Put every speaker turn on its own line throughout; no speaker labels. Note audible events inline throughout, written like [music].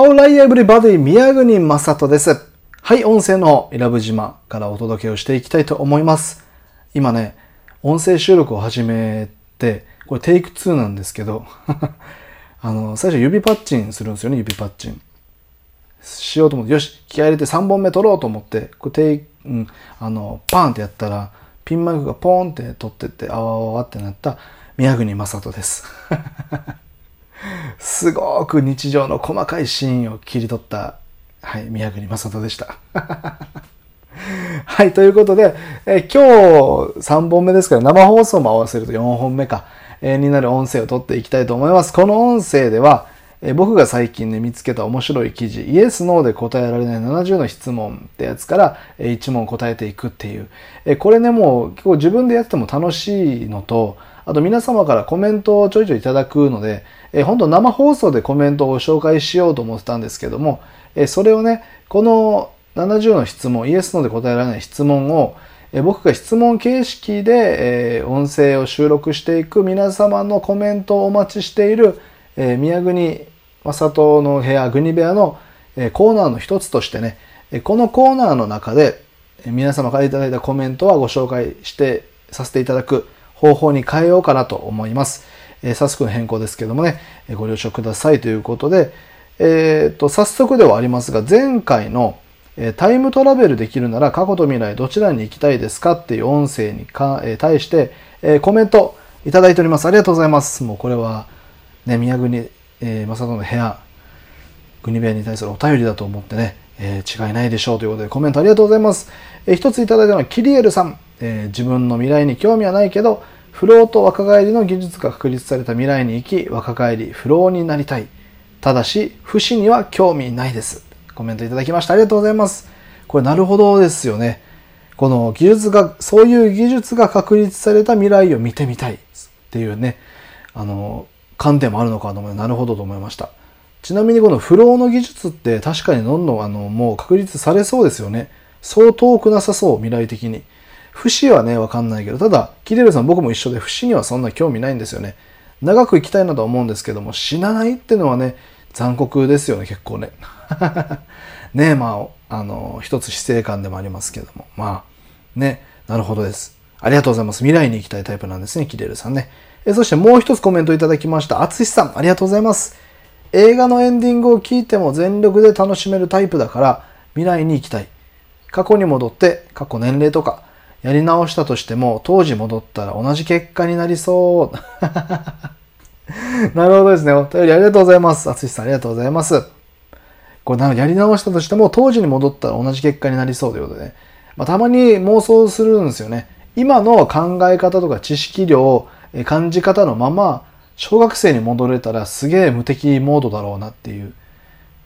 Alright everybody, 宮国正人です。はい、音声の伊良部島からお届けをしていきたいと思います。今ね、音声収録を始めて、これテイク2なんですけど、あの、最初指パッチンするんですよね、指パッチン。しようと思って、よし、気合入れて3本目取ろうと思って、これテイク、うん、あの、パーンってやったら、ピンマイクがポーンって取ってって、あわわわってなった宮国正人です。すごく日常の細かいシーンを切り取った、はい、宮国正人でした。[laughs] はい、ということで、え今日3本目ですから、生放送も合わせると4本目か、えになる音声を撮っていきたいと思います。この音声では、え僕が最近ね、見つけた面白い記事、イエス・ノーで答えられない70の質問ってやつから、え1問答えていくっていう。えこれね、もう結構自分でやってても楽しいのと、あと皆様からコメントをちょいちょいいただくので、えー本当生放送でコメントを紹介しようと思ってたんですけども、えーそれをね、この70の質問、イエス・ノーで答えられない質問を、えー僕が質問形式で、えー音声を収録していく皆様のコメントをお待ちしている、えー宮国正人の部屋、国部屋の、えーコーナーの一つとしてね、えーこのコーナーの中で、皆様からいただいたコメントはご紹介してさせていただく方法に変えようかなと思います。えー早速の変更ですけどもね、えご了承くださいということで、えーっと、早速ではありますが、前回の、えタイムトラベルできるなら過去と未来どちらに行きたいですかっていう音声にか、えー対して、えーコメントいただいております。ありがとうございます。もうこれは、ね、宮国、えー、正人の部屋、国部屋に対するお便りだと思ってね、えー違いないでしょうということでコメントありがとうございます。えー一ついただいたのはキリエルさん、えー自分の未来に興味はないけど、フローと若返りの技術が確立された未来に行き、若返り、フローになりたい。ただし、不死には興味ないです。コメントいただきました。ありがとうございます。これなるほどですよね。この技術が、そういう技術が確立された未来を見てみたいっていうね、あの、観点もあるのかと思いなるほどと思いました。ちなみにこのフローの技術って確かにどんどんあの、もう確立されそうですよね。そう遠くなさそう、未来的に。不死はね、わかんないけど、ただ、キレルさん僕も一緒で不死にはそんな興味ないんですよね。長く生きたいなと思うんですけども、死なないってのはね、残酷ですよね、結構ね。[laughs] ねまあ、あの、一つ死生観でもありますけども。まあ、ね、なるほどです。ありがとうございます。未来に行きたいタイプなんですね、キレルさんね。えそしてもう一つコメントいただきました。あつしさん、ありがとうございます。映画のエンディングを聞いても全力で楽しめるタイプだから、未来に行きたい。過去に戻って、過去年齢とか、やり直したとしても、当時戻ったら同じ結果になりそう。[laughs] なるほどですね。お便りありがとうございます。あつしさんありがとうございます。これやり直したとしても、当時に戻ったら同じ結果になりそうということでね。まあ、たまに妄想するんですよね。今の考え方とか知識量、感じ方のまま、小学生に戻れたらすげえ無敵モードだろうなっていう。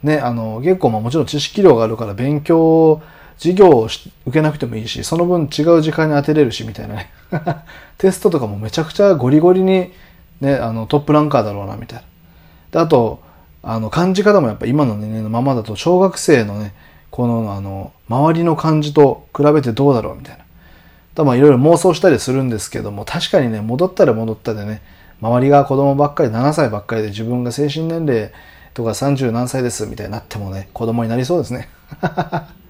ね、あの、結構まあもちろん知識量があるから勉強、授業を受けなくてもいいし、その分違う時間に当てれるしみたいなね。[laughs] テストとかもめちゃくちゃゴリゴリにね、あのトップランカーだろうなみたいな。で、あと、あの、感じ方もやっぱ今の年齢のままだと、小学生のね、この、あの、周りの感じと比べてどうだろうみたいな。だまあいろいろ妄想したりするんですけども、確かにね、戻ったら戻ったでね、周りが子供ばっかり、7歳ばっかりで自分が精神年齢とか30何歳ですみたいになってもね、子供になりそうですね。[laughs]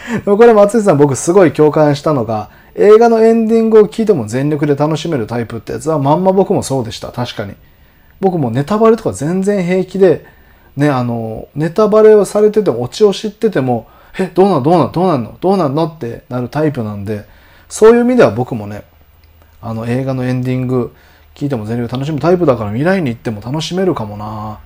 [laughs] これ松井さん僕すごい共感したのが、映画のエンディングを聞いても全力で楽しめるタイプってやつはまんま僕もそうでした。確かに。僕もネタバレとか全然平気で、ね、あの、ネタバレをされてても、オチを知ってても、え、どうなんどうなんどうなんの？どうなんの？ってなるタイプなんで、そういう意味では僕もね、あの映画のエンディング聞いても全力で楽しむタイプだから未来に行っても楽しめるかもな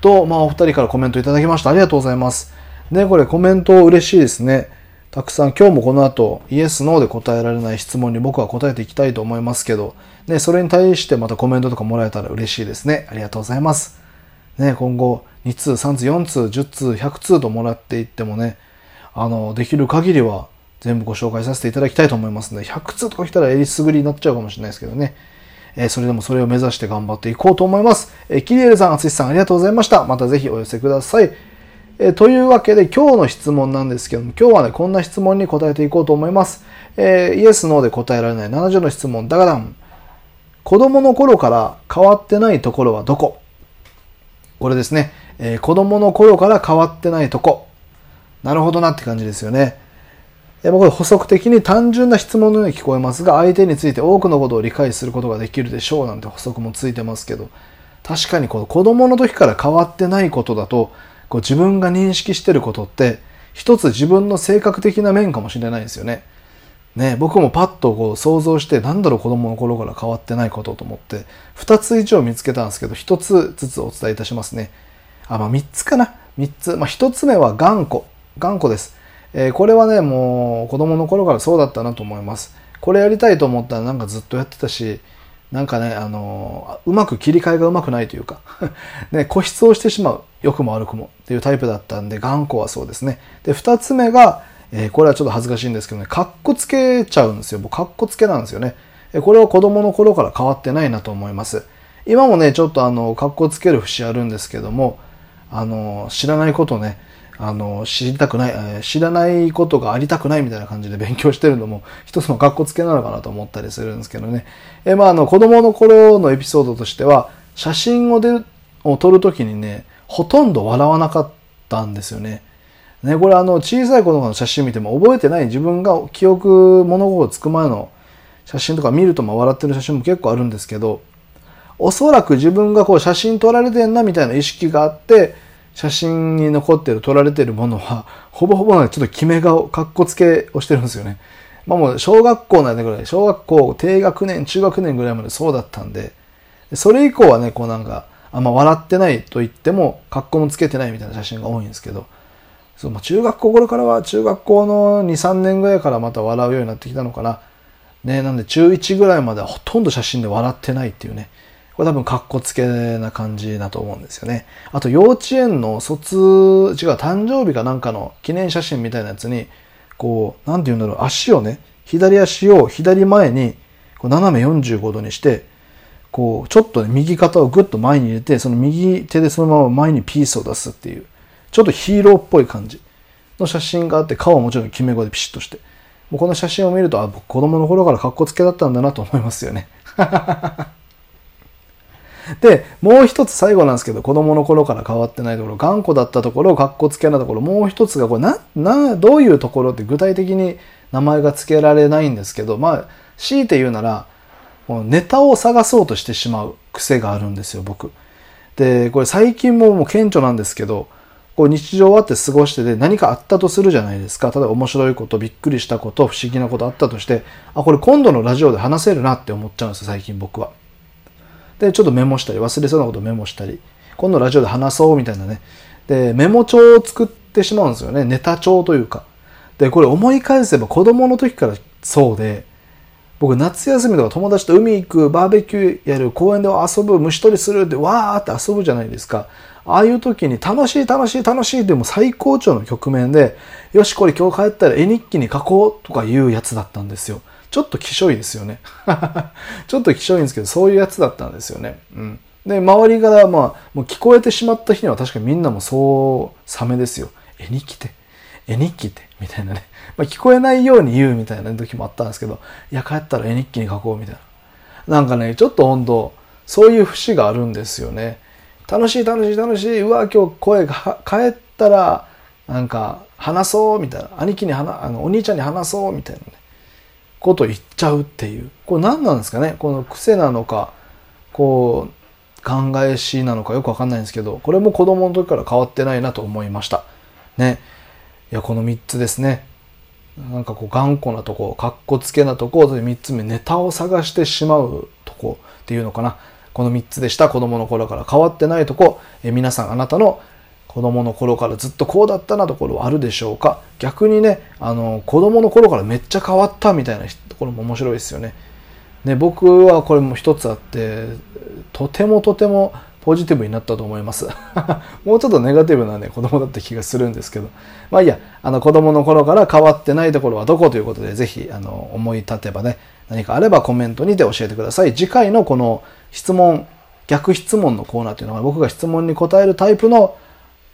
と、まあお二人からコメントいただきました。ありがとうございます。ね、これコメント嬉しいですね。たくさん今日もこの後イエス、ノーで答えられない質問に僕は答えていきたいと思いますけど、ね、それに対してまたコメントとかもらえたら嬉しいですね。ありがとうございます。ね、今後2通、3通、4通、10通、100通ともらっていってもね、あの、できる限りは全部ご紹介させていただきたいと思いますので、100通とか来たらえりすぐりになっちゃうかもしれないですけどね。えそれでもそれを目指して頑張っていこうと思います。えーキリエルさん、アツシさんありがとうございました。またぜひお寄せください。えーというわけで今日の質問なんですけども、今日はね、こんな質問に答えていこうと思います。えーイエス、ノーで答えられない70の質問、ダガダン。子供の頃から変わってないところはどこ？これですね。えー、子供の頃から変わってないとこ。なるほどなって感じですよね。え、これ補足的に単純な質問のように聞こえますが、相手について多くのことを理解することができるでしょうなんて補足もついてますけど、確かにこの子供の時から変わってないことだと、こう自分が認識してることって、一つ自分の性格的な面かもしれないですよね。ね、僕もパッとこう想像して、なんだろう子供の頃から変わってないことと思って、二つ以上見つけたんですけど、一つずつお伝えいたしますね。あ、まあ三つかな。三つ。まあ一つ目は頑固。頑固です。えー、これはね、もう子供の頃からそうだったなと思います。これやりたいと思ったらなんかずっとやってたし、なんかね、あのー、うまく切り替えがうまくないというか [laughs] ね、固執をしてしまう。良くも悪くもっていうタイプだったんで、頑固はそうですね。で、二つ目が、えー、これはちょっと恥ずかしいんですけどね、カッコつけちゃうんですよ。僕、カッコつけなんですよね。これは子供の頃から変わってないなと思います。今もね、ちょっとあの、カッコつける節あるんですけども、あの、知らないことね、あの、知りたくない、え知らないことがありたくないみたいな感じで勉強してるのも、一つのカッコつけなのかなと思ったりするんですけどね。えまあ、あの、子供の頃のエピソードとしては、写真をでを撮るときにね、ほとんど笑わなかったんですよね。ね、これあの、小さい子の写真見ても覚えてない自分が記憶、物心つく前の写真とか見るとま笑ってる写真も結構あるんですけど、おそらく自分がこう写真撮られてんなみたいな意識があって、写真に残ってる、撮られてるものは、ほぼほぼなんかちょっと決め顔、かっこつけをしてるんですよね。まあもう小学校なんでぐらい、小学校低学年、中学年ぐらいまでそうだったんで、それ以降はね、こうなんか、あんま笑ってないと言っても、格好もつけてないみたいな写真が多いんですけど、そうまあ、中学校頃からは、中学校の2、3年ぐらいからまた笑うようになってきたのかな。ね、なんで中1ぐらいまではほとんど写真で笑ってないっていうね。これ多分格好つけな感じだと思うんですよね。あと幼稚園の卒、違う、誕生日かなんかの記念写真みたいなやつに、こう、なんて言うんだろう、足をね、左足を左前に、こう斜め45度にして、こう、ちょっとね、右肩をぐっと前に入れて、その右手でそのまま前にピースを出すっていう、ちょっとヒーローっぽい感じの写真があって、顔はもちろん決め顔でピシッとして。もうこの写真を見ると、あ、僕子供の頃から格好つけだったんだなと思いますよね。[laughs] で、もう一つ最後なんですけど、子供の頃から変わってないところ、頑固だったところ、格好つけなところ、もう一つが、これな、な、どういうところって具体的に名前が付けられないんですけど、まあ、強いて言うなら、ネタを探そうとしてしまう癖があるんですよ、僕。で、これ最近ももう顕著なんですけど、こう日常あって過ごしてて何かあったとするじゃないですか。例えば面白いこと、びっくりしたこと、不思議なことあったとして、あ、これ今度のラジオで話せるなって思っちゃうんですよ、最近僕は。で、ちょっとメモしたり、忘れそうなことメモしたり、今度ラジオで話そうみたいなね。で、メモ帳を作ってしまうんですよね。ネタ帳というか。で、これ思い返せば子供の時からそうで、僕夏休みとか友達と海行く、バーベキューやる、公園で遊ぶ、虫取りするってわーって遊ぶじゃないですか。ああいう時に楽しい楽しい楽しいでも最高潮の局面で、よしこれ今日帰ったら絵日記に書こうとかいうやつだったんですよ。ちょっときしょいですよね。[laughs] ちょっときしょいんですけど、そういうやつだったんですよね。うん。で、周りからまあ、もう聞こえてしまった日には確かにみんなもそう、サメですよ。絵日記って、絵日記って、みたいなね。まあ、聞こえないように言うみたいな時もあったんですけど、いや、帰ったら絵日記に書こうみたいな。なんかね、ちょっと温度、そういう節があるんですよね。楽しい楽しい楽しい。うわ、今日声が帰ったら、なんか、話そうみたいな。兄貴に話、あの、お兄ちゃんに話そうみたいなね。こと言っちゃうっていう。これ何なんですかね？この癖なのか、こう、考えしなのかよくわかんないんですけど、これも子供の時から変わってないなと思いました。ね。いや、この3つですね。なんかこう頑固なとこ、かっこつけなとこ、で3つ目、ネタを探してしまうとこっていうのかな。この3つでした。子供の頃から変わってないとこ。え皆さんあなたの子供の頃からずっとこうだったなところはあるでしょうか逆にね、あの、子供の頃からめっちゃ変わったみたいなところも面白いですよね。ね、僕はこれも一つあって、とてもとてもポジティブになったと思います。[laughs] もうちょっとネガティブなね、子供だった気がするんですけど。まあいいや、あの子供の頃から変わってないところはどこということで、ぜひ、あの、思い立てばね、何かあればコメントにて教えてください。次回のこの質問、逆質問のコーナーというのは僕が質問に答えるタイプの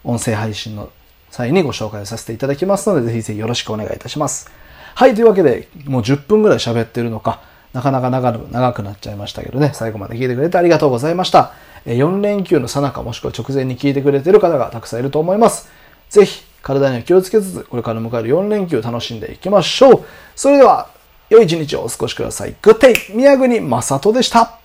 音声配信の際にご紹介をさせていただきますので、ぜひぜひよろしくお願いいたします。はい、というわけで、もう10分ぐらい喋ってるのか、なかなか長くなっちゃいましたけどね、最後まで聞いてくれてありがとうございました。4連休の最中もしくは直前に聞いてくれている方がたくさんいると思います。ぜひ、体には気をつけつつ、これから迎える4連休を楽しんでいきましょう。それでは、良い一日をお過ごしください。グッデイ宮国正人でした。